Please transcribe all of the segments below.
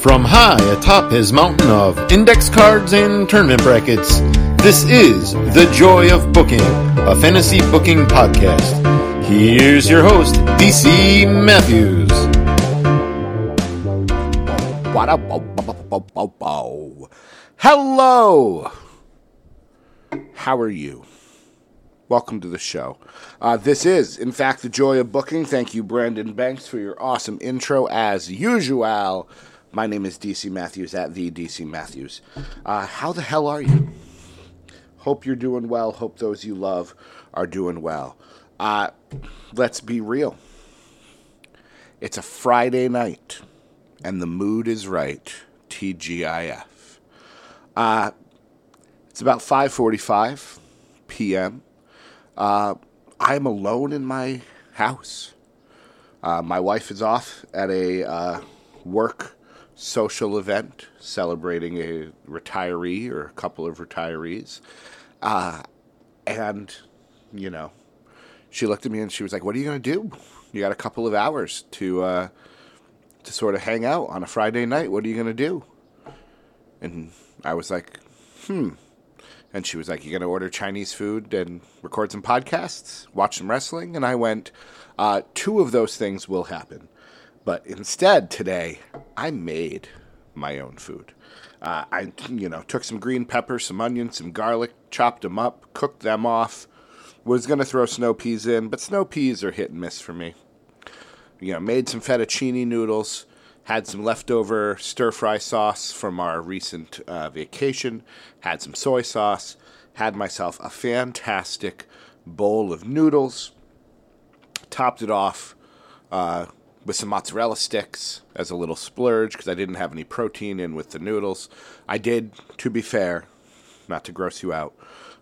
From high atop his mountain of index cards and tournament brackets, this is The Joy of Booking, a fantasy booking podcast. Here's your host, DC Matthews. Hello! How are you? Welcome to the show. Uh, this is, in fact, the joy of booking. Thank you, Brandon Banks, for your awesome intro as usual. My name is DC Matthews at the DC Matthews. Uh, how the hell are you? Hope you're doing well. Hope those you love are doing well. Uh, let's be real. It's a Friday night, and the mood is right. TGIF. Uh, it's about 5:45 p.m. Uh, I'm alone in my house. Uh, my wife is off at a uh, work social event celebrating a retiree or a couple of retirees. Uh, and, you know, she looked at me and she was like, What are you going to do? You got a couple of hours to, uh, to sort of hang out on a Friday night. What are you going to do? And I was like, Hmm. And she was like, You going to order Chinese food and record some podcasts, watch some wrestling? And I went, uh, Two of those things will happen. But instead, today, I made my own food. Uh, I, you know, took some green pepper, some onion, some garlic, chopped them up, cooked them off. Was going to throw snow peas in, but snow peas are hit and miss for me. You know, made some fettuccine noodles, had some leftover stir fry sauce from our recent uh, vacation, had some soy sauce, had myself a fantastic bowl of noodles, topped it off uh, with some mozzarella sticks as a little splurge because I didn't have any protein in with the noodles. I did, to be fair, not to gross you out.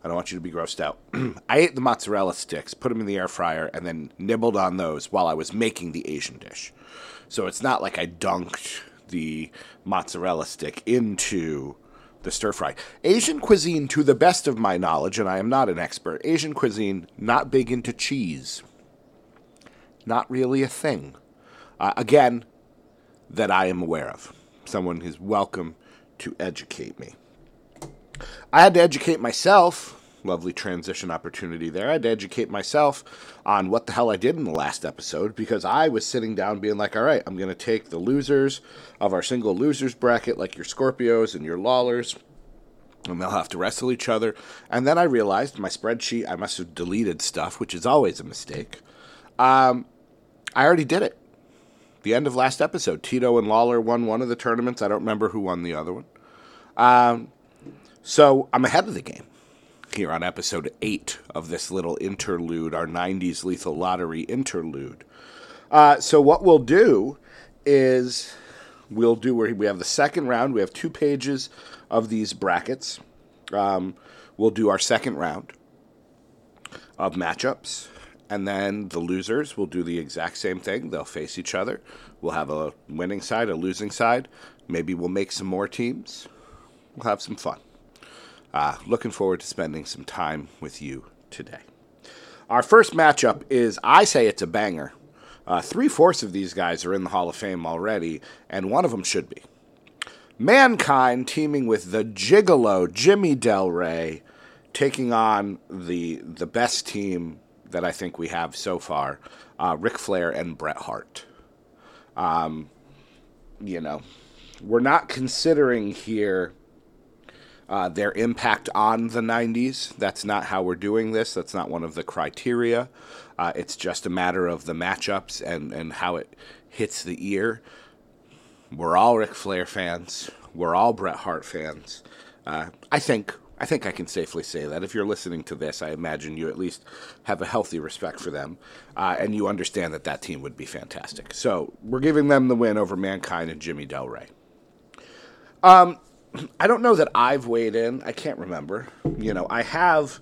I don't want you to be grossed out. I ate the mozzarella sticks, put them in the air fryer, and then nibbled on those while I was making the Asian dish. So it's not like I dunked the mozzarella stick into the stir fry. Asian cuisine, to the best of my knowledge, and I am not an expert, Asian cuisine, not big into cheese. Not really a thing. Uh, again, that I am aware of. Someone is welcome to educate me. I had to educate myself. Lovely transition opportunity there. I had to educate myself on what the hell I did in the last episode because I was sitting down being like, all right, I'm going to take the losers of our single losers bracket, like your Scorpios and your Lawlers, and they'll have to wrestle each other. And then I realized my spreadsheet, I must have deleted stuff, which is always a mistake. Um, I already did it the end of last episode. Tito and Lawler won one of the tournaments. I don't remember who won the other one. Um, so I'm ahead of the game here on episode eight of this little interlude, our 90s Lethal Lottery interlude. Uh, so what we'll do is we'll do where we have the second round. We have two pages of these brackets. Um, we'll do our second round of matchups. And then the losers will do the exact same thing. They'll face each other. We'll have a winning side, a losing side. Maybe we'll make some more teams. We'll have some fun. Uh, looking forward to spending some time with you today. Our first matchup is, I say it's a banger. Uh, Three fourths of these guys are in the Hall of Fame already, and one of them should be. Mankind teaming with the Gigolo Jimmy Del Ray, taking on the the best team that I think we have so far, uh, Ric Flair and Bret Hart. Um, you know, we're not considering here uh, their impact on the 90s. That's not how we're doing this. That's not one of the criteria. Uh, it's just a matter of the matchups and, and how it hits the ear. We're all Ric Flair fans. We're all Bret Hart fans. Uh, I think I think I can safely say that. If you're listening to this, I imagine you at least have a healthy respect for them, uh, and you understand that that team would be fantastic. So we're giving them the win over Mankind and Jimmy Del Ray. Um, I don't know that I've weighed in. I can't remember. You know, I have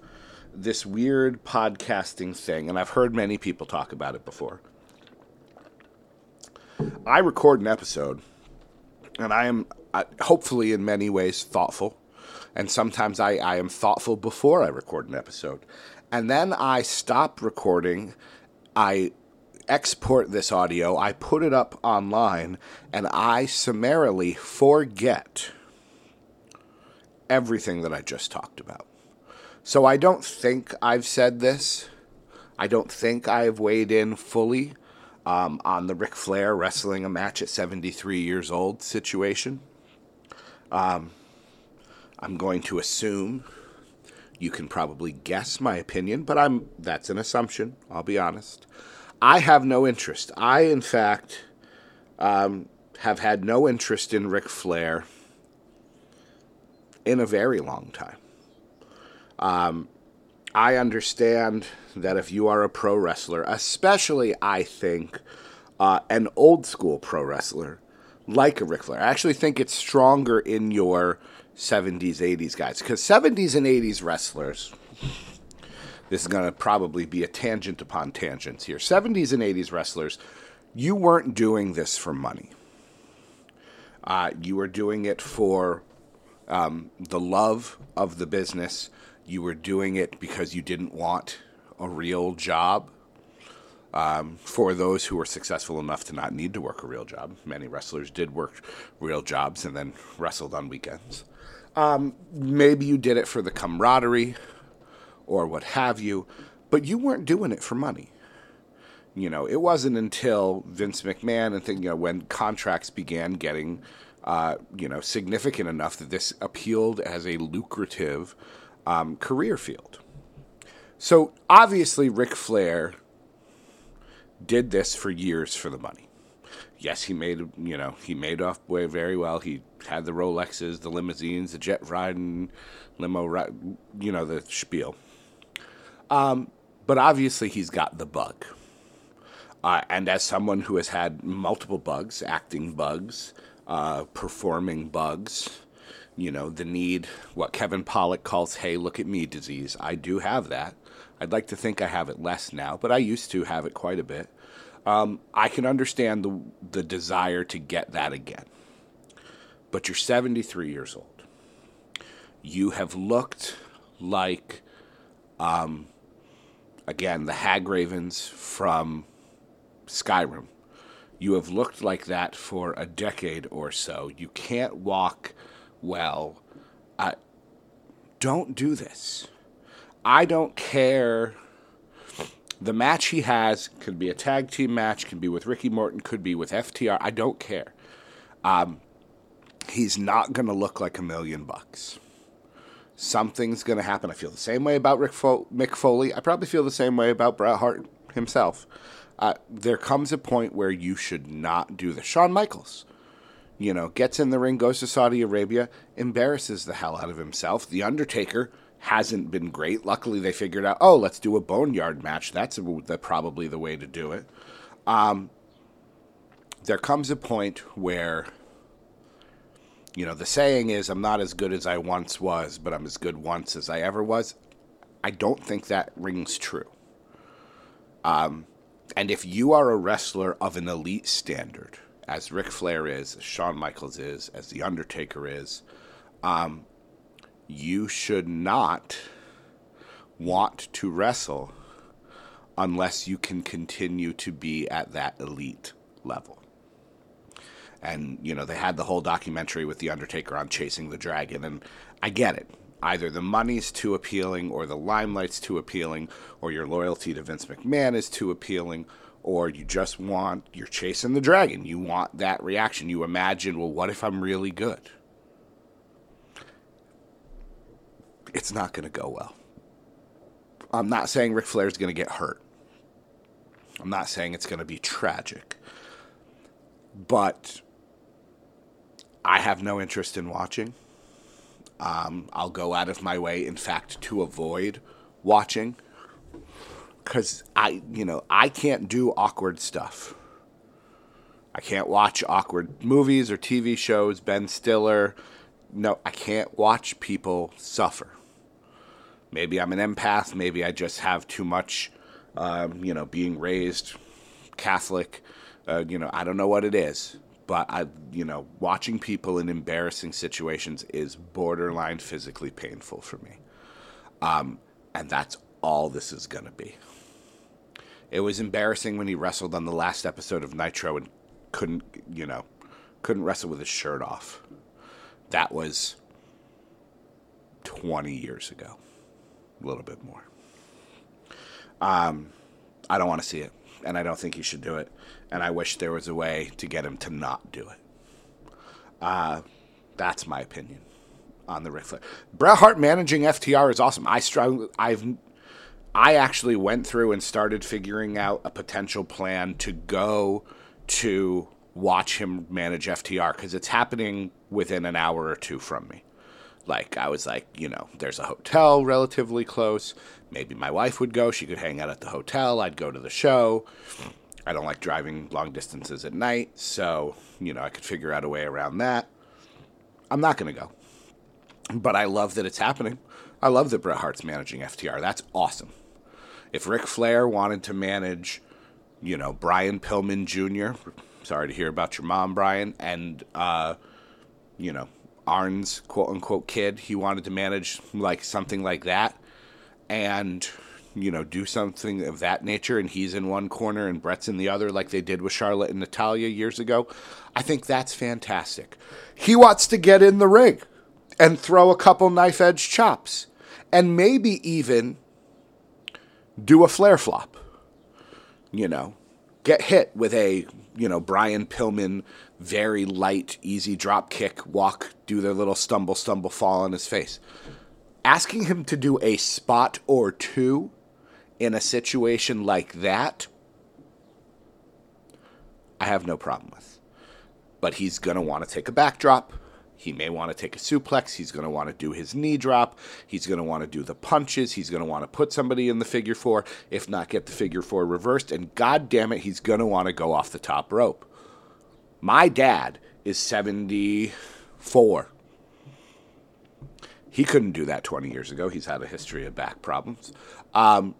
this weird podcasting thing, and I've heard many people talk about it before. I record an episode, and I am uh, hopefully in many ways thoughtful and sometimes I, I am thoughtful before I record an episode. And then I stop recording. I export this audio, I put it up online, and I summarily forget everything that I just talked about. So I don't think I've said this. I don't think I have weighed in fully um, on the Ric Flair wrestling a match at 73 years old situation. Um, I'm going to assume you can probably guess my opinion, but I'm that's an assumption. I'll be honest. I have no interest. I, in fact, um, have had no interest in Ric Flair in a very long time. Um, I understand that if you are a pro wrestler, especially I think uh, an old school pro wrestler like a Ric Flair, I actually think it's stronger in your 70s, 80s guys. Because 70s and 80s wrestlers, this is going to probably be a tangent upon tangents here. 70s and 80s wrestlers, you weren't doing this for money. Uh, you were doing it for um, the love of the business. You were doing it because you didn't want a real job. Um, for those who were successful enough to not need to work a real job, many wrestlers did work real jobs and then wrestled on weekends. Um, maybe you did it for the camaraderie or what have you, but you weren't doing it for money. You know, it wasn't until Vince McMahon and think, you know, when contracts began getting, uh, you know, significant enough that this appealed as a lucrative um, career field. So obviously, Ric Flair did this for years for the money. Yes, he made you know he made off way very well. He had the Rolexes, the limousines, the jet riding, limo ride, you know the spiel. Um, but obviously, he's got the bug. Uh, and as someone who has had multiple bugs, acting bugs, uh, performing bugs, you know, the need, what Kevin Pollak calls, hey, look at me disease. I do have that. I'd like to think I have it less now, but I used to have it quite a bit. Um, I can understand the, the desire to get that again. But you're 73 years old. You have looked like, um, again, the Hagravens from Skyrim. You have looked like that for a decade or so. You can't walk well. Uh, don't do this. I don't care. The match he has could be a tag team match, could be with Ricky Morton, could be with FTR. I don't care. Um, he's not going to look like a million bucks. Something's going to happen. I feel the same way about Rick Fo- Mick Foley. I probably feel the same way about Bret Hart himself. Uh, there comes a point where you should not do this. Shawn Michaels, you know, gets in the ring, goes to Saudi Arabia, embarrasses the hell out of himself. The Undertaker hasn't been great. Luckily, they figured out, oh, let's do a boneyard match. That's the, probably the way to do it. Um, there comes a point where, you know, the saying is, I'm not as good as I once was, but I'm as good once as I ever was. I don't think that rings true. Um, and if you are a wrestler of an elite standard, as Ric Flair is, as Shawn Michaels is, as The Undertaker is, um, you should not want to wrestle unless you can continue to be at that elite level. And, you know, they had the whole documentary with The Undertaker on chasing the dragon, and I get it. Either the money's too appealing, or the limelight's too appealing, or your loyalty to Vince McMahon is too appealing, or you just want, you're chasing the dragon. You want that reaction. You imagine, well, what if I'm really good? It's not going to go well. I'm not saying Ric Flair's going to get hurt. I'm not saying it's going to be tragic. But I have no interest in watching. Um, I'll go out of my way, in fact, to avoid watching because I, you know, I can't do awkward stuff. I can't watch awkward movies or TV shows. Ben Stiller, no, I can't watch people suffer. Maybe I'm an empath. Maybe I just have too much, um, you know, being raised Catholic. Uh, you know, I don't know what it is, but I, you know, watching people in embarrassing situations is borderline physically painful for me. Um, and that's all this is going to be. It was embarrassing when he wrestled on the last episode of Nitro and couldn't, you know, couldn't wrestle with his shirt off. That was 20 years ago, a little bit more. Um, I don't want to see it, and I don't think he should do it. And I wish there was a way to get him to not do it. Uh, that's my opinion on the Ric Flair. Bret Hart managing FTR is awesome. I struggle. I've I actually went through and started figuring out a potential plan to go to watch him manage FTR because it's happening within an hour or two from me. Like, I was like, you know, there's a hotel relatively close. Maybe my wife would go. She could hang out at the hotel. I'd go to the show. I don't like driving long distances at night. So, you know, I could figure out a way around that. I'm not going to go. But I love that it's happening. I love that Bret Hart's managing FTR. That's awesome. If Ric Flair wanted to manage, you know, Brian Pillman Jr., sorry to hear about your mom, Brian, and, uh, you know, Arn's quote unquote kid. He wanted to manage like something like that and, you know, do something of that nature. And he's in one corner and Bret's in the other, like they did with Charlotte and Natalya years ago. I think that's fantastic. He wants to get in the ring and throw a couple knife edge chops and maybe even do a Flair flop. You know, get hit with a, you know, Brian Pillman very light, easy drop kick, walk, do their little stumble, stumble, fall on his face. Asking him to do a spot or two in a situation like that, I have no problem with. But he's going to want to take a backdrop. He may want to take a suplex. He's going to want to do his knee drop. He's going to want to do the punches. He's going to want to put somebody in the figure four, if not get the figure four reversed. And god damn it, he's going to want to go off the top rope. My dad is 74. He couldn't do that 20 years ago. He's had a history of back problems. Um,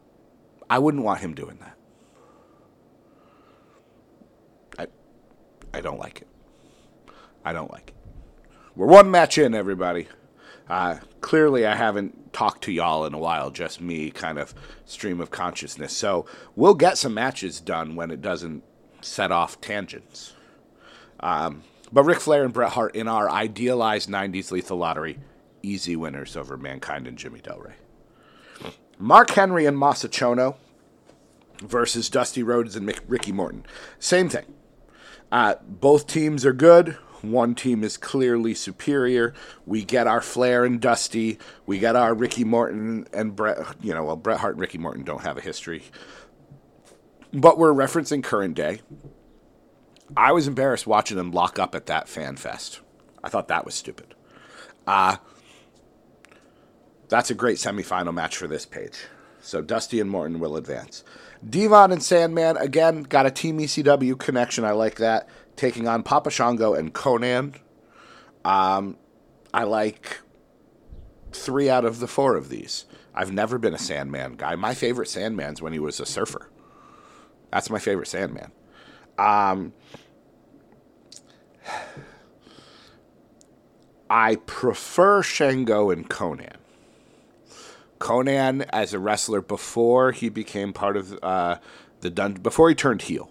I wouldn't want him doing that. I, I don't like it. I don't like it. We're one match in, everybody. Uh, clearly, I haven't talked to y'all in a while, just me kind of stream of consciousness. So we'll get some matches done when it doesn't set off tangents. Um, but Ric Flair and Bret Hart in our idealized 90s lethal lottery, easy winners over Mankind and Jimmy Del Ray. Mark Henry and Masa Chono versus Dusty Rhodes and Ricky Morton. Same thing. Uh, both teams are good. One team is clearly superior. We get our Flair and Dusty. We get our Ricky Morton and Bret. You know, well, Bret Hart and Ricky Morton don't have a history, but we're referencing current day. I was embarrassed watching them lock up at that fan fest. I thought that was stupid. Uh, that's a great semifinal match for this page. So Dusty and Morton will advance. D-Von and Sandman, again, got a Team ECW connection. I like that. Taking on Papa Shango and Konnan. Um, I like three out of the four of these. I've never been a Sandman guy. My favorite Sandman's when he was a surfer. That's my favorite Sandman. Um, I prefer Shango and Konnan. Konnan as a wrestler before he became part of uh, the dun- before he turned heel.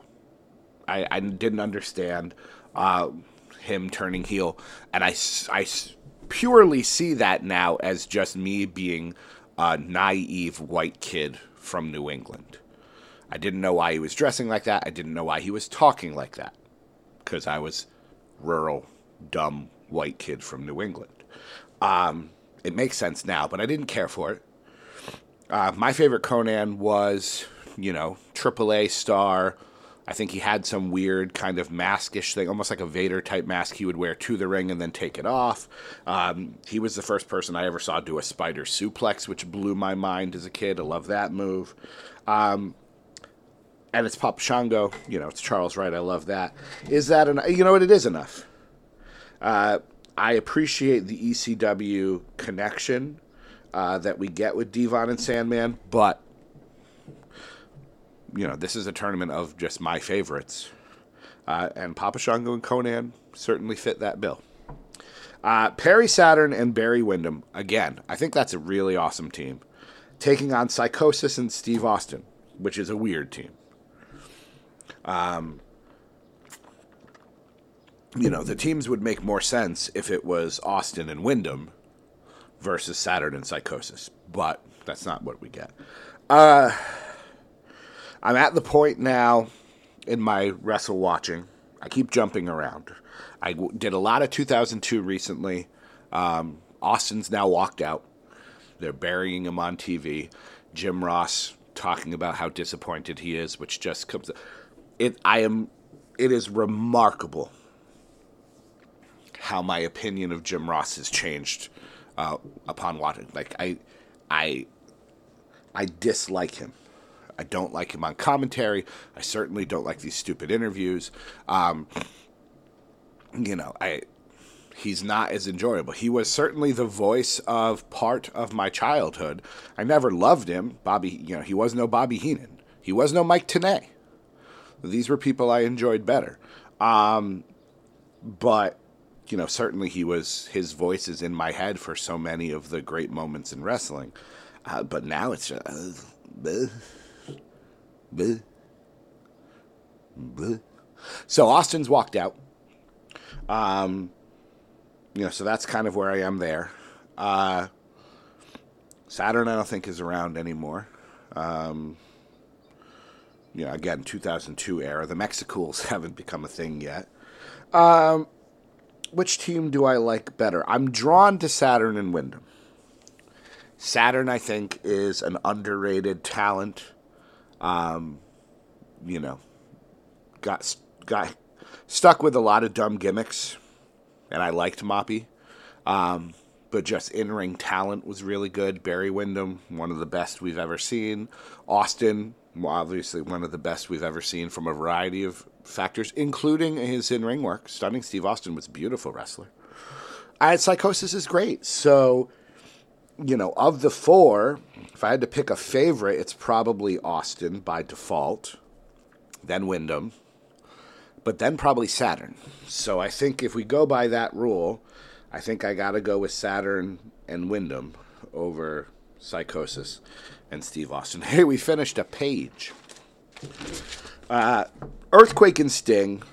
I, I didn't understand uh, him turning heel, and I, I purely see that now as just me being a naive white kid from New England. I didn't know why he was dressing like that. I didn't know why he was talking like that. Because I was rural, dumb white kid from New England. Um, it makes sense now, but I didn't care for it. Uh, my favorite Konnan was, you know, AAA star. I think he had some weird kind of maskish thing, almost like a Vader type mask he would wear to the ring and then take it off. Um, he was the first person I ever saw do a spider suplex, which blew my mind as a kid. I love that move. Um, and it's Papa Shango. You know, it's Charles Wright. I love that. Is that enough? You know what? It is enough. Uh, I appreciate the ECW connection uh, that we get with D-Von and Sandman, but you know, this is a tournament of just my favorites, uh, and Papa Shango and Konnan certainly fit that bill. Uh, Perry Saturn and Barry Windham again. I think that's a really awesome team, taking on Psychosis and Steve Austin, which is a weird team. Um, you know, the teams would make more sense if it was Austin and Windham versus Saturn and Psychosis, but that's not what we get. Uh, I'm at the point now in my wrestle watching. I keep jumping around. I did a lot of 2002 recently. Um, Austin's now walked out. They're burying him on TV. Jim Ross talking about how disappointed he is, which just comes. It. I am. It is remarkable how my opinion of Jim Ross has changed uh, upon watching. Like I, I, I dislike him. I don't like him on commentary. I certainly don't like these stupid interviews. Um, you know, I he's not as enjoyable. He was certainly the voice of part of my childhood. I never loved him. Bobby, you know, he was no Bobby Heenan. He was no Mike Tenay. These were people I enjoyed better. Um, but you know, certainly he was his voice is in my head for so many of the great moments in wrestling. Uh, but now it's just, uh, bleh, bleh, so Austin's walked out. Um, you know, so that's kind of where I am there. Uh, Saturn, I don't think is around anymore. Um, you know, again, 2002 era. The Mexicools haven't become a thing yet. Um, which team do I like better? I'm drawn to Saturn and Windham. Saturn, I think, is an underrated talent. Um, you know, got got stuck with a lot of dumb gimmicks, and I liked Moppy. Um, but just in ring talent was really good. Barry Windham, one of the best we've ever seen. Austin, obviously one of the best we've ever seen from a variety of factors, including his in ring work. Stunning Steve Austin was a beautiful wrestler. And Psychosis is great. So, you know, of the four, if I had to pick a favorite, it's probably Austin by default, then Windham, but then probably Saturn. So I think if we go by that rule, I think I got to go with Saturn and Windham over Psychosis and Steve Austin. Hey, we finished a page. Uh, Earthquake and Sting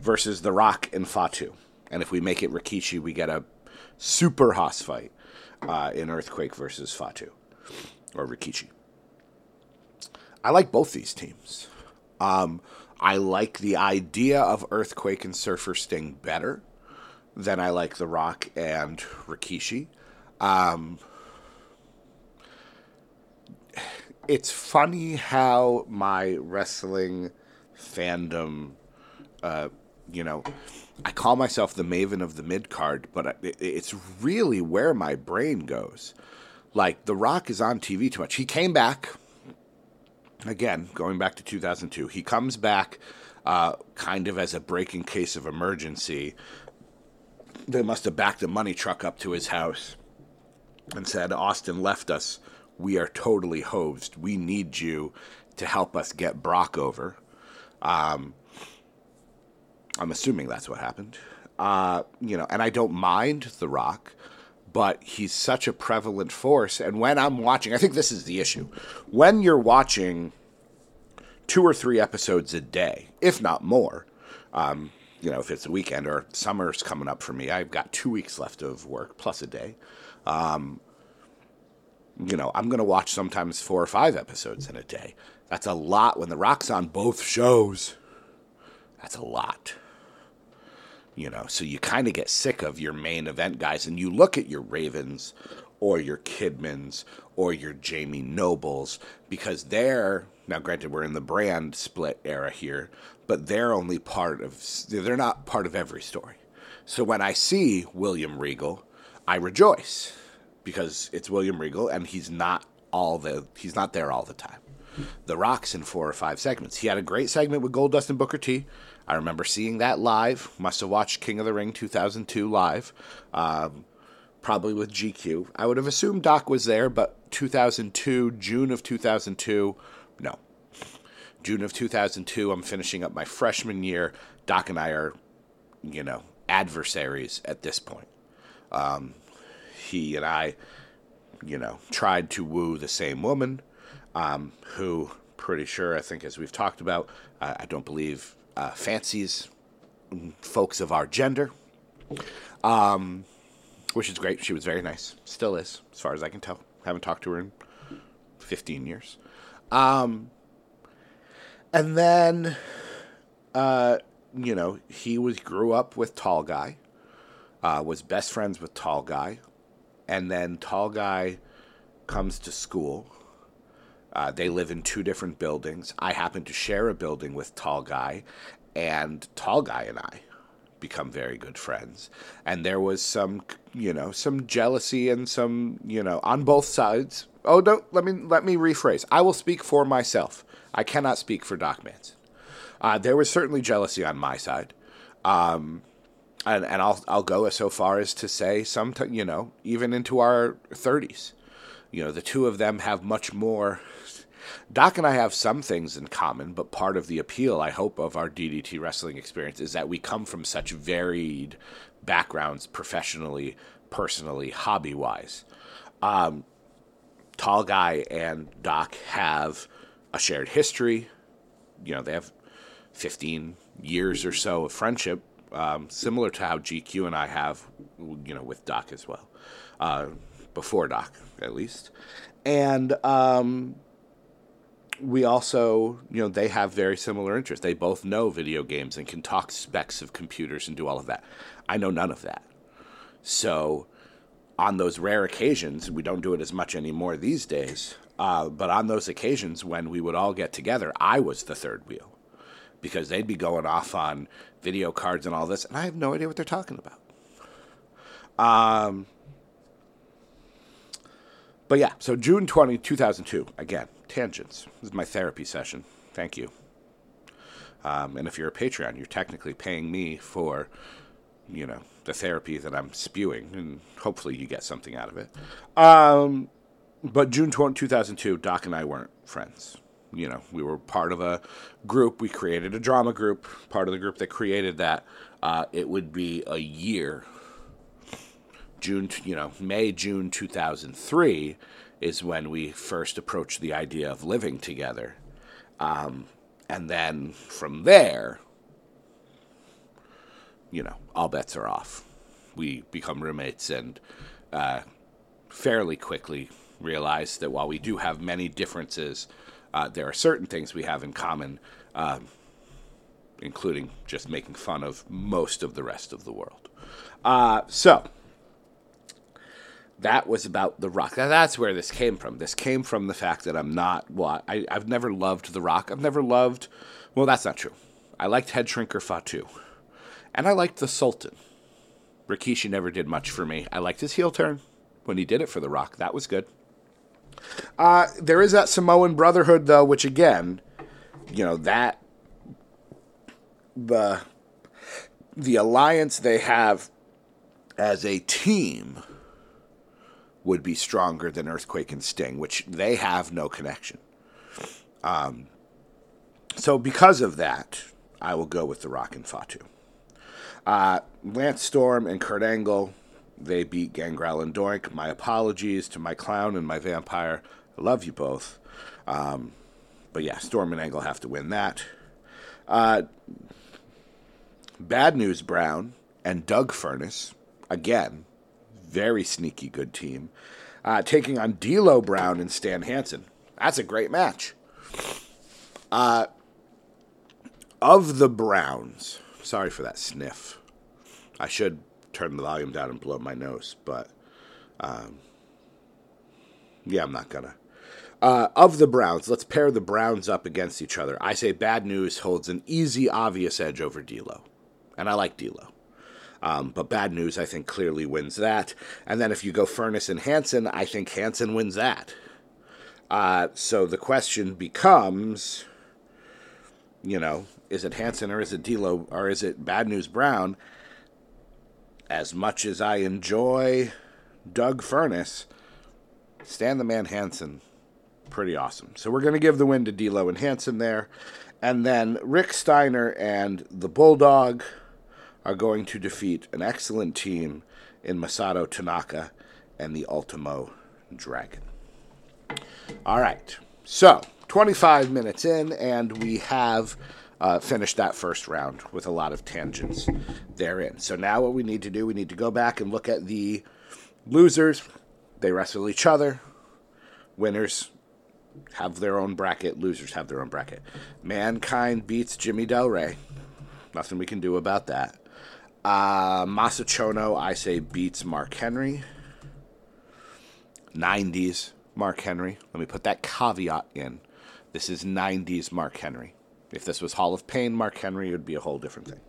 versus The Rock and Fatu. And if we make it Rikishi, we get a super Haas fight uh, in Earthquake versus Fatu or Rikishi. I like both these teams. Um, I like the idea of Earthquake and Surfer Sting better than I like The Rock and Rikishi. Um, it's funny how my wrestling fandom, uh, you know, I call myself the maven of the mid card, but it's really where my brain goes. Like, The Rock is on TV too much. He came back, again, going back to 2002, he comes back uh, kind of as a breaking case of emergency. They must have backed a money truck up to his house and said, Austin left us. We are totally hosed. We need you to help us get Brock over. Um, I'm assuming that's what happened. Uh, you know, and I don't mind The Rock, but he's such a prevalent force. And when I'm watching, I think this is the issue. When you're watching two or three episodes a day, if not more, um, you know, if it's a weekend or summer's coming up for me, I've got two weeks left of work plus a day. Um, you know, I'm going to watch sometimes four or five episodes in a day. That's a lot when The Rock's on both shows. That's a lot. You know, so you kind of get sick of your main event guys and you look at your Ravens or your Kidmans or your Jamie Nobles because they're, now granted, we're in the brand split era here, but they're only part of, they're not part of every story. So when I see William Regal, I rejoice because it's William Regal and he's not all the, he's not there all the time. The Rock's in four or five segments. He had a great segment with Goldust and Booker T. I remember seeing that live. Must have watched King of the Ring 2002 live, um, probably with GQ. I would have assumed Doc was there, but 2002, June of 2002, no. June of 2002, I'm finishing up my freshman year. Doc and I are, you know, adversaries at this point. Um, he and I, you know, tried to woo the same woman um, who pretty sure, I think, as we've talked about, uh, I don't believe uh, fancies folks of our gender, um, which is great. She was very nice, still is, as far as I can tell. Haven't talked to her in 15 years. Um, and then, uh, you know, he was grew up with Tall Guy, uh, was best friends with Tall Guy, and then Tall Guy comes to school. Uh, they live in two different buildings. I happen to share a building with Tall Guy, and Tall Guy and I become very good friends. And there was some, you know, some jealousy and some, you know, on both sides. Oh, don't let me let me rephrase. I will speak for myself. I cannot speak for Doc Manson. Uh, there was certainly jealousy on my side. Um, and, and I'll I'll go as so far as to say some you know even into our 30s you know the two of them have much more Doc and I have some things in common, but part of the appeal, I hope, of our DDT wrestling experience is that we come from such varied backgrounds professionally, personally, hobby wise. Um, Tall Guy and Doc have a shared history. You know, they have 15 years or so of friendship, um, similar to how GQ and I have, you know, with Doc as well, uh, before Doc at least. And um, we also, you know, they have very similar interests. They both know video games and can talk specs of computers and do all of that. I know none of that. So, on those rare occasions, we don't do it as much anymore these days, uh, but on those occasions when we would all get together, I was the third wheel because they'd be going off on video cards and all this, and I have no idea what they're talking about. Um, but yeah, so June 20, 2002, again, tangents. This is my therapy session. Thank you. Um, and if you're a Patreon, you're technically paying me for, you know, the therapy that I'm spewing, and hopefully you get something out of it. Um, but June 20, 2002, Doc and I weren't friends. You know, we were part of a group. We created a drama group, part of the group that created that. Uh, it would be a year, June, you know, May, June 2003 is when we first approached the idea of living together. Um, and then from there, you know, all bets are off. We become roommates and uh, fairly quickly realize that while we do have many differences, uh, there are certain things we have in common, um, including just making fun of most of the rest of the world. Uh, so, that was about The Rock. Now, That's where this came from. This came from the fact that I'm not, well, I, I've never loved The Rock. I've never loved, well, that's not true. I liked Head Shrinker Fatu. And I liked The Sultan. Rikishi never did much for me. I liked his heel turn when he did it for The Rock. That was good. Uh, there is that Samoan Brotherhood, though, which again, you know, that, the, the alliance they have as a team would be stronger than Earthquake and Sting, which they have no connection. Um, so because of that, I will go with The Rock and Fatu. Uh, Lance Storm and Kurt Angle, they beat Gangrel and Doink. My apologies to my clown and my vampire. I love you both. Um, but yeah, Storm and Angle have to win that. Uh, Bad News Brown and Doug Furnas, again, very sneaky good team, uh, taking on D'Lo Brown and Stan Hansen. That's a great match. Uh, of the Browns, sorry for that sniff. I should turn the volume down and blow my nose, but um, yeah, I'm not gonna. Uh, of the Browns, let's pair the Browns up against each other. I say Bad News holds an easy, obvious edge over D'Lo, and I like D'Lo. Um, but bad news, I think, clearly wins that. And then if you go Furnas and Hansen, I think Hansen wins that. Uh, so the question becomes, you know, is it Hansen or is it D'Lo or is it Bad News Brown? As much as I enjoy Doug Furnas, Stan the Man Hansen, pretty awesome. So we're going to give the win to D'Lo and Hansen there. And then Rick Steiner and the Bulldog are going to defeat an excellent team in Masato Tanaka and the Ultimo Dragon. All right. So, 25 minutes in, and we have uh, finished that first round with a lot of tangents therein. So now what we need to do, we need to go back and look at the losers. They wrestle each other. Winners have their own bracket. Losers have their own bracket. Mankind beats Jimmy Del Ray. Nothing we can do about that. Uh, Masa Chono, I say, beats Mark Henry. 90s Mark Henry. Let me put that caveat in. This is 90s Mark Henry. If this was Hall of Pain Mark Henry, it would be a whole different thing.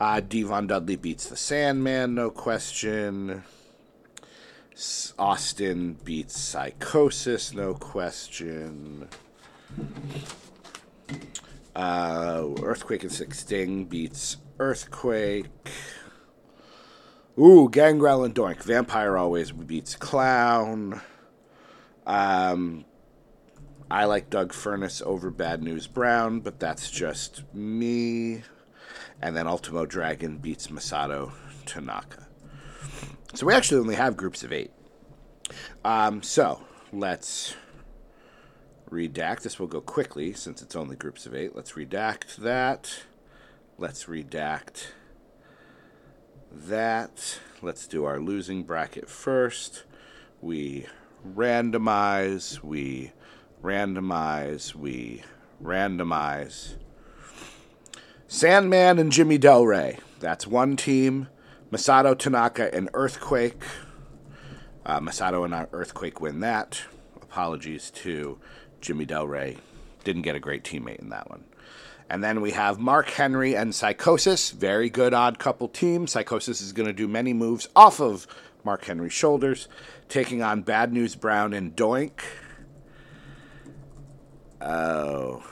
Uh, D-Von Dudley beats the Sandman, no question. Austin beats Psychosis, no question. Uh, Earthquake and Six Sting beats Earthquake. Ooh, Gangrel and Doink. Vampire always beats Clown. Um, I like Doug Furnas over Bad News Brown, but that's just me. And then Ultimo Dragon beats Masato Tanaka. So we actually only have groups of eight. Um, so let's redact. This will go quickly since it's only groups of eight. Let's redact that. Let's redact that. Let's do our losing bracket first. We randomize, we randomize, we randomize. Sandman and Jimmy Del Ray. That's one team. Masato Tanaka and Earthquake. Uh, Masato and Earthquake win that. Apologies to Jimmy Del Ray. Didn't get a great teammate in that one. And then we have Mark Henry and Psychosis. Very good odd couple team. Psychosis is going to do many moves off of Mark Henry's shoulders, taking on Bad News Brown and Doink. Oh.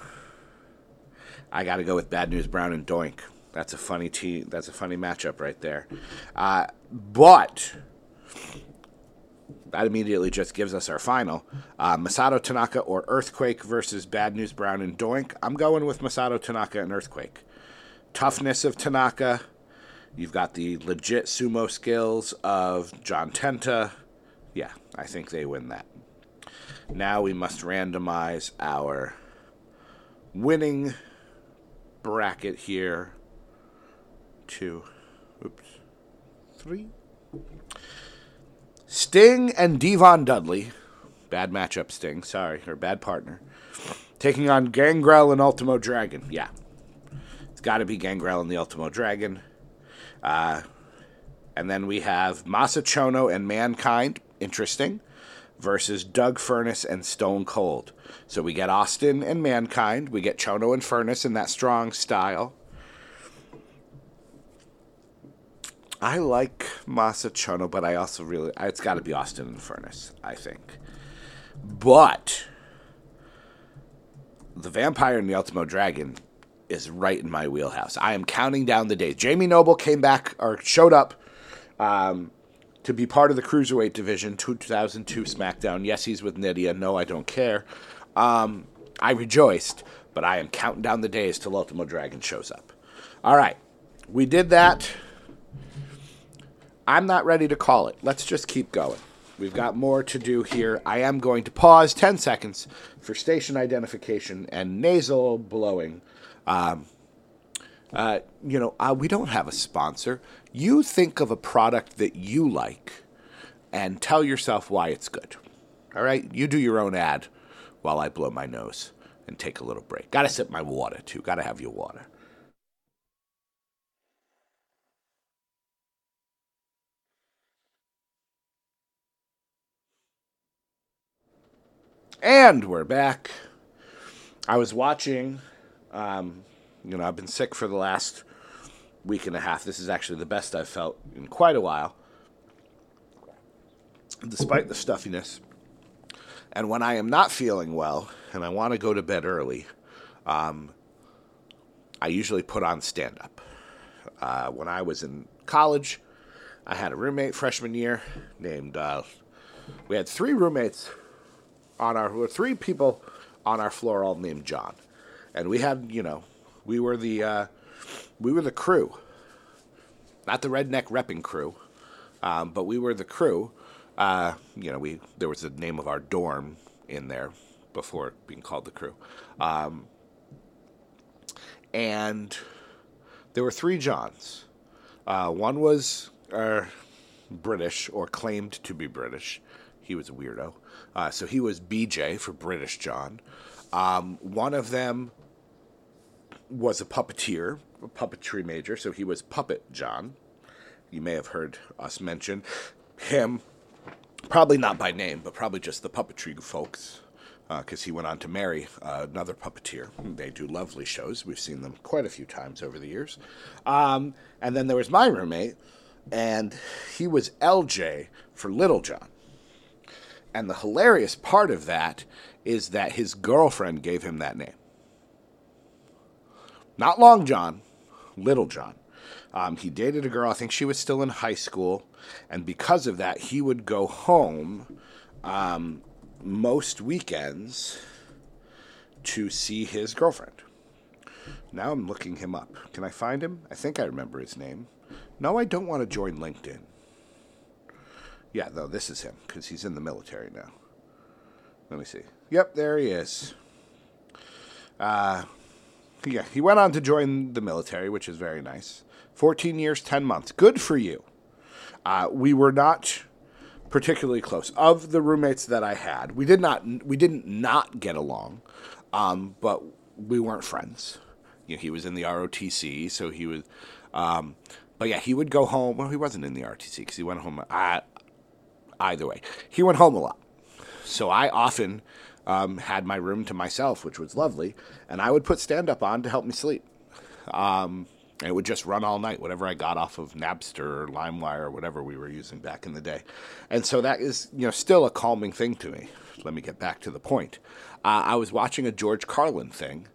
I got to go with Bad News Brown and Doink. That's a funny team. That's a funny matchup right there. Uh, but that immediately just gives us our final. Uh, Masato Tanaka or Earthquake versus Bad News Brown and Doink. I'm going with Masato Tanaka and Earthquake. Toughness of Tanaka. You've got the legit sumo skills of John Tenta. Yeah, I think they win that. Now we must randomize our winning bracket here. Two, oops, three. Sting and D-Von Dudley. Bad matchup, Sting. Sorry, or bad partner. Taking on Gangrel and Ultimo Dragon. Yeah. It's got to be Gangrel and the Ultimo Dragon. Uh, and then we have Masa Chono and Mankind. Interesting. Versus Doug Furnas and Stone Cold. So we get Austin and Mankind. We get Chono and Furnas in that strong style. I like Masa Chono, but I also really it's got to be Austin and Furnas, I think. But the Vampire and the Ultimo Dragon is right in my wheelhouse. I am counting down the days. Jamie Noble came back or showed up um, to be part of the cruiserweight division 2002 SmackDown. Yes, he's with Nidia. No, I don't care. Um, I rejoiced, but I am counting down the days till Ultimo Dragon shows up. All right, we did that. I'm not ready to call it. Let's just keep going. We've got more to do here. I am going to pause 10 seconds for station identification and nasal blowing. Um, uh, you know, uh, we don't have a sponsor. You think of a product that you like and tell yourself why it's good. All right? You do your own ad while I blow my nose and take a little break. Got to sip my water, too. Got to have your water. And we're back. I was watching, um, you know, I've been sick for the last week and a half. This is actually the best I've felt in quite a while, despite the stuffiness. And when I am not feeling well and I want to go to bed early, um, I usually put on stand up. Uh, when I was in college, I had a roommate freshman year named, uh, we had three roommates on our were three people on our floor all named John, and we had you know we were the uh, we were the crew, not the redneck repping crew, um, but we were the crew. Uh, you know, we there was the name of our dorm in there, before being called the crew. Um, and there were three Johns. Uh, one was uh, British or claimed to be British. He was a weirdo. Uh, so he was BJ for British John. Um, one of them was a puppeteer, a puppetry major, so he was Puppet John. You may have heard us mention him, probably not by name, but probably just the puppetry folks, because uh, he went on to marry uh, another puppeteer. They do lovely shows. We've seen them quite a few times over the years. Um, and then there was my roommate, and he was LJ for Little John. And the hilarious part of that is that his girlfriend gave him that name. Not Long John, Little John. Um, he dated a girl, I think she was still in high school, and because of that, he would go home um, most weekends to see his girlfriend. Now I'm looking him up. Can I find him? I think I remember his name. No, I don't want to join LinkedIn. Yeah, though, this is him because he's in the military now. Let me see. Yep, there he is. Uh, yeah, he went on to join the military, which is very nice. 14 years, 10 months. Good for you. Uh, we were not particularly close. Of the roommates that I had, we did not we didn't not get along, um, but we weren't friends. You know, he was in the ROTC, so he was. Um, but yeah, he would go home. Well, he wasn't in the ROTC because he went home. Uh, either way, he went home a lot. So I often um, had my room to myself, which was lovely, and I would put stand up on to help me sleep. Um, it would just run all night, whatever I got off of Napster or LimeWire or whatever we were using back in the day. And so that is, you know, still a calming thing to me. Let me get back to the point. Uh, I was watching a George Carlin thing,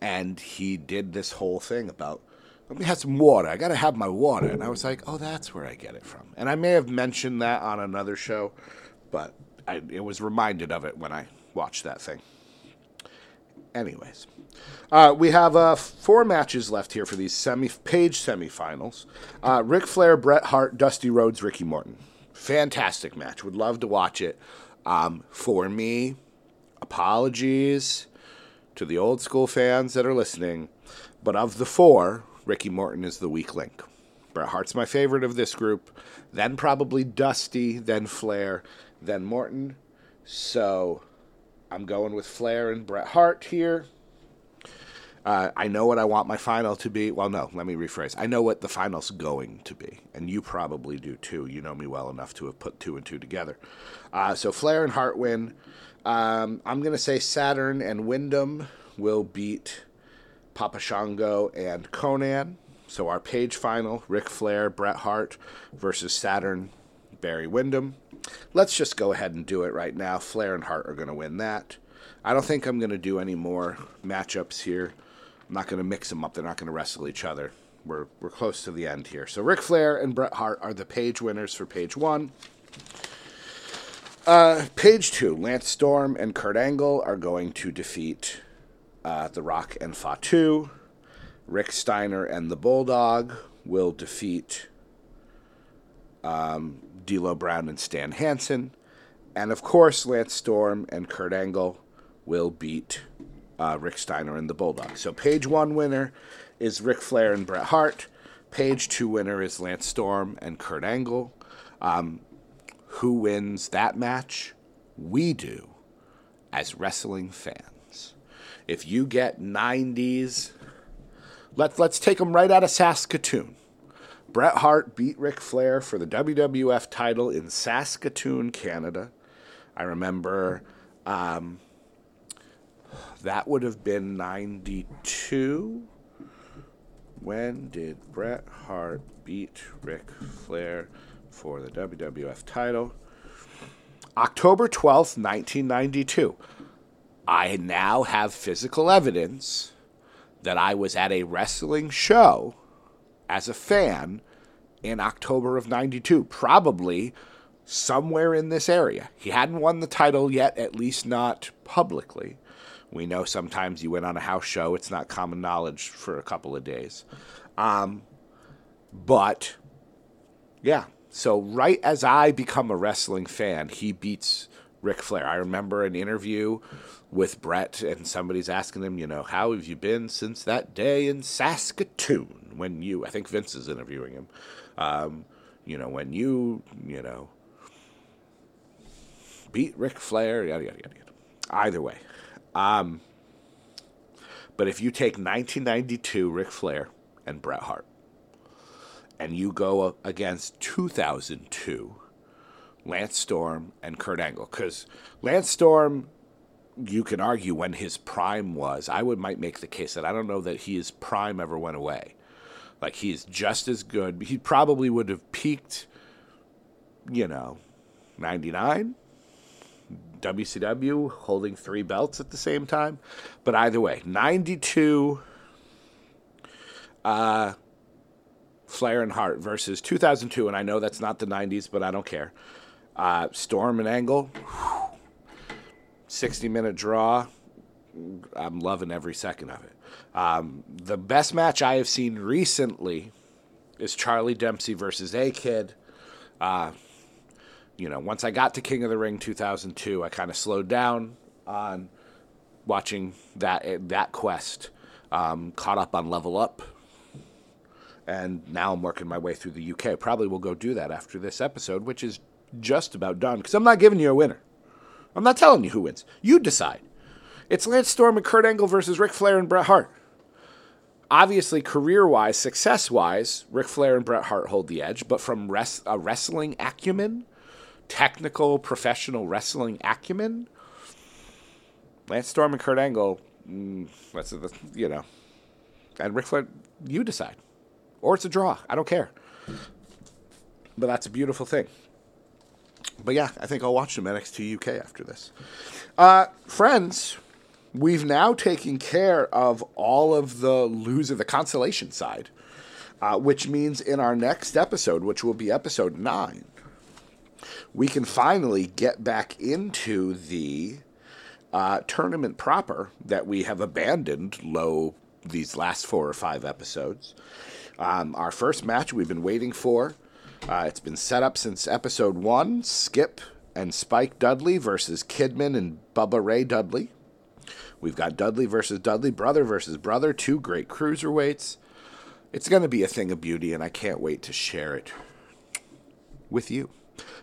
and he did this whole thing about let me have some water. I got to have my water. And I was like, oh, that's where I get it from. And I may have mentioned that on another show, but I it was reminded of it when I watched that thing. Anyways, uh, we have uh, four matches left here for these semi page semifinals. Uh, Ric Flair, Bret Hart, Dusty Rhodes, Ricky Morton. Fantastic match. Would love to watch it. Um, for me, apologies to the old school fans that are listening, but of the four, Ricky Morton is the weak link. Bret Hart's my favorite of this group, then probably Dusty, then Flair, then Morton. So I'm going with Flair and Bret Hart here. Uh, I know what I want my final to be. Well, no, let me rephrase. I know what the final's going to be, and you probably do too. You know me well enough to have put two and two together. Uh, so Flair and Hart win. Um, I'm going to say Saturn and Windham will beat Papa Shango and Konnan. So our page final: Ric Flair, Bret Hart versus Saturn, Barry Windham. Let's just go ahead and do it right now. Flair and Hart are going to win that. I don't think I'm going to do any more matchups here. I'm not going to mix them up. They're not going to wrestle each other. We're, we're close to the end here. So Ric Flair and Bret Hart are the page winners for page one. Uh, page two, Lance Storm and Kurt Angle are going to defeat uh, The Rock and Fatu. Rick Steiner and the Bulldog will defeat um, D'Lo Brown and Stan Hansen. And of course, Lance Storm and Kurt Angle will beat uh, Rick Steiner and the Bulldog. So page one winner is Ric Flair and Bret Hart. Page two winner is Lance Storm and Kurt Angle. Um, who wins that match? We do, as wrestling fans. If you get 90s, let's let's take them right out of Saskatoon. Bret Hart beat Ric Flair for the WWF title in Saskatoon, Canada. I remember um, that would have been 92. When did Bret Hart beat Ric Flair for the WWF title? October 12th, 1992. I now have physical evidence that I was at a wrestling show as a fan in October of 92, probably somewhere in this area. He hadn't won the title yet, at least not publicly. We know sometimes you went on a house show, it's not common knowledge for a couple of days. Um, but yeah, so right as I become a wrestling fan, he beats Ric Flair. I remember an interview with Bret, and somebody's asking him, you know, how have you been since that day in Saskatoon when you, I think Vince is interviewing him, um, you know, when you, you know, beat Ric Flair, yada, yada, yada, yada. Either way. Um, but if you take 1992 Ric Flair and Bret Hart, and you go against 2002 Lance Storm and Kurt Angle, because Lance Storm you can argue when his prime was. I would might make the case that I don't know that his prime ever went away. Like he's just as good. He probably would have peaked, you know, 99 WCW holding three belts at the same time. But either way, 92 uh Flair and Hart versus 2002 and I know that's not the 90s, but I don't care. Uh, Storm and Angle. Whew 60 minute draw. I'm loving every second of it. Um, the best match I have seen recently is Charlie Dempsey versus A Kid. Uh, you know, once I got to King of the Ring 2002, I kind of slowed down on watching that that quest. Um, caught up on Level Up, and now I'm working my way through the UK. Probably will go do that after this episode, which is just about done because I'm not giving you a winner. I'm not telling you who wins. You decide. It's Lance Storm and Kurt Angle versus Ric Flair and Bret Hart. Obviously, career wise, success wise, Ric Flair and Bret Hart hold the edge, but from res- a wrestling acumen, technical, professional wrestling acumen, Lance Storm and Kurt Angle, mm, that's the, you know, and Ric Flair, you decide. Or it's a draw. I don't care. But that's a beautiful thing but yeah, I think I'll watch some NXT UK after this. Uh, friends, we've now taken care of all of the loser, the consolation side, uh, which means in our next episode, which will be episode nine, we can finally get back into the uh, tournament proper that we have abandoned low these last four or five episodes. Um, our first match we've been waiting for uh, it's been set up since episode one Skip and Spike Dudley versus Kidman and Bubba Ray Dudley. We've got Dudley versus Dudley, brother versus brother, two great cruiserweights. It's going to be a thing of beauty, and I can't wait to share it with you.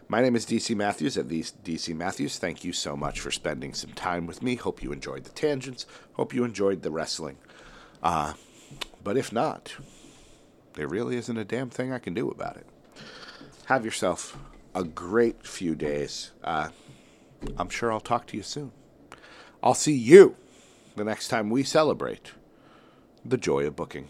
My name is DC Matthews at DC Matthews. Thank you so much for spending some time with me. Hope you enjoyed the tangents. Hope you enjoyed the wrestling. Uh, but if not, there really isn't a damn thing I can do about it have yourself a great few days. Uh, I'm sure I'll talk to you soon. I'll see you the next time we celebrate the joy of booking.